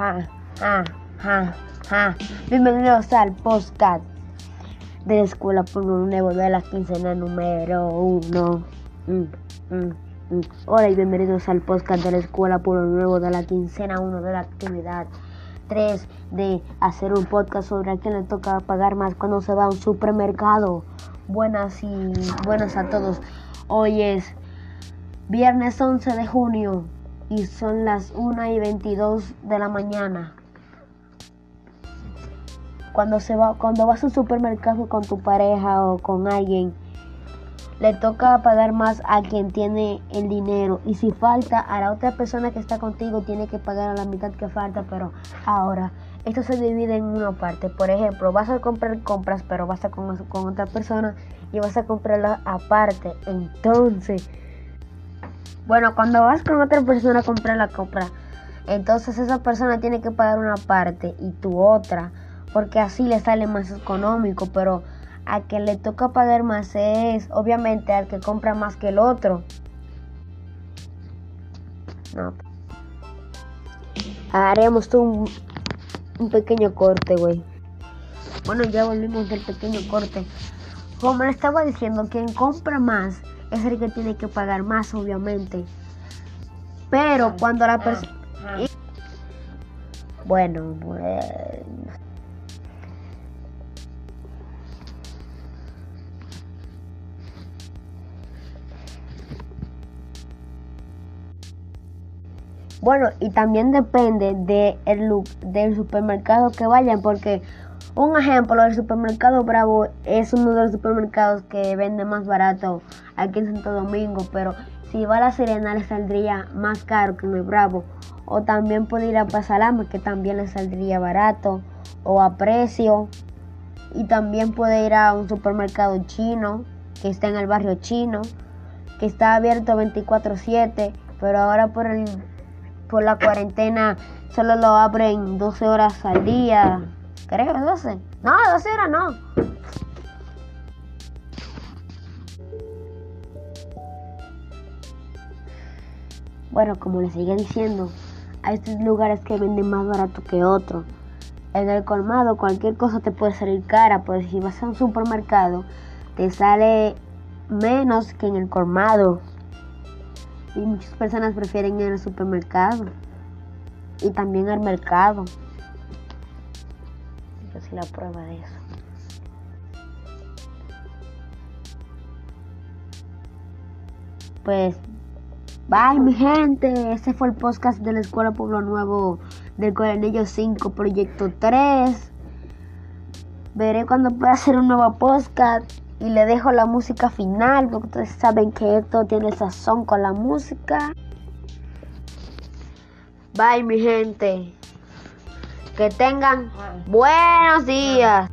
ja, ja, ja, ja. Bienvenidos al podcast de la escuela un nuevo de la quincena número uno. Mm, mm, mm. Hola y bienvenidos al podcast de la escuela un nuevo de la quincena uno de la actividad 3 de hacer un podcast sobre a quién le toca pagar más cuando se va a un supermercado. Buenas y buenas a todos. Hoy es viernes 11 de junio y son las 1 y 22 de la mañana. Cuando, se va, cuando vas al supermercado con tu pareja o con alguien, le toca pagar más a quien tiene el dinero. Y si falta, a la otra persona que está contigo tiene que pagar a la mitad que falta. Pero ahora, esto se divide en una parte. Por ejemplo, vas a comprar compras, pero vas a con, con otra persona y vas a comprarla aparte. Entonces, bueno, cuando vas con otra persona a comprar la compra, entonces esa persona tiene que pagar una parte y tu otra, porque así le sale más económico, pero a que le toca pagar más es obviamente al que compra más que el otro. No. Haremos un, un pequeño corte, güey. Bueno, ya volvimos del pequeño corte. Como le estaba diciendo, quien compra más es el que tiene que pagar más, obviamente. Pero cuando la persona... Bueno, bueno. Bueno, y también depende de el del supermercado que vayan, porque un ejemplo, el supermercado Bravo es uno de los supermercados que vende más barato aquí en Santo Domingo, pero si va a la Serena le saldría más caro que en el Bravo. O también puede ir a Pasalama, que también le saldría barato o a precio. Y también puede ir a un supermercado chino, que está en el barrio chino, que está abierto 24/7, pero ahora por, el, por la cuarentena solo lo abren 12 horas al día. Creo, 12. No, 12 horas no. Bueno, como les sigue diciendo, hay estos lugares que venden más barato que otros. En el colmado cualquier cosa te puede salir cara, pues si vas a un supermercado te sale menos que en el colmado. Y muchas personas prefieren ir al supermercado y también al mercado. La prueba de eso. Pues Bye mi gente, este fue el podcast de la Escuela Pueblo Nuevo del Coronello 5, Proyecto 3. Veré cuando pueda hacer un nuevo podcast y le dejo la música final porque ustedes saben que esto tiene sazón con la música. Bye mi gente, que tengan buenos días.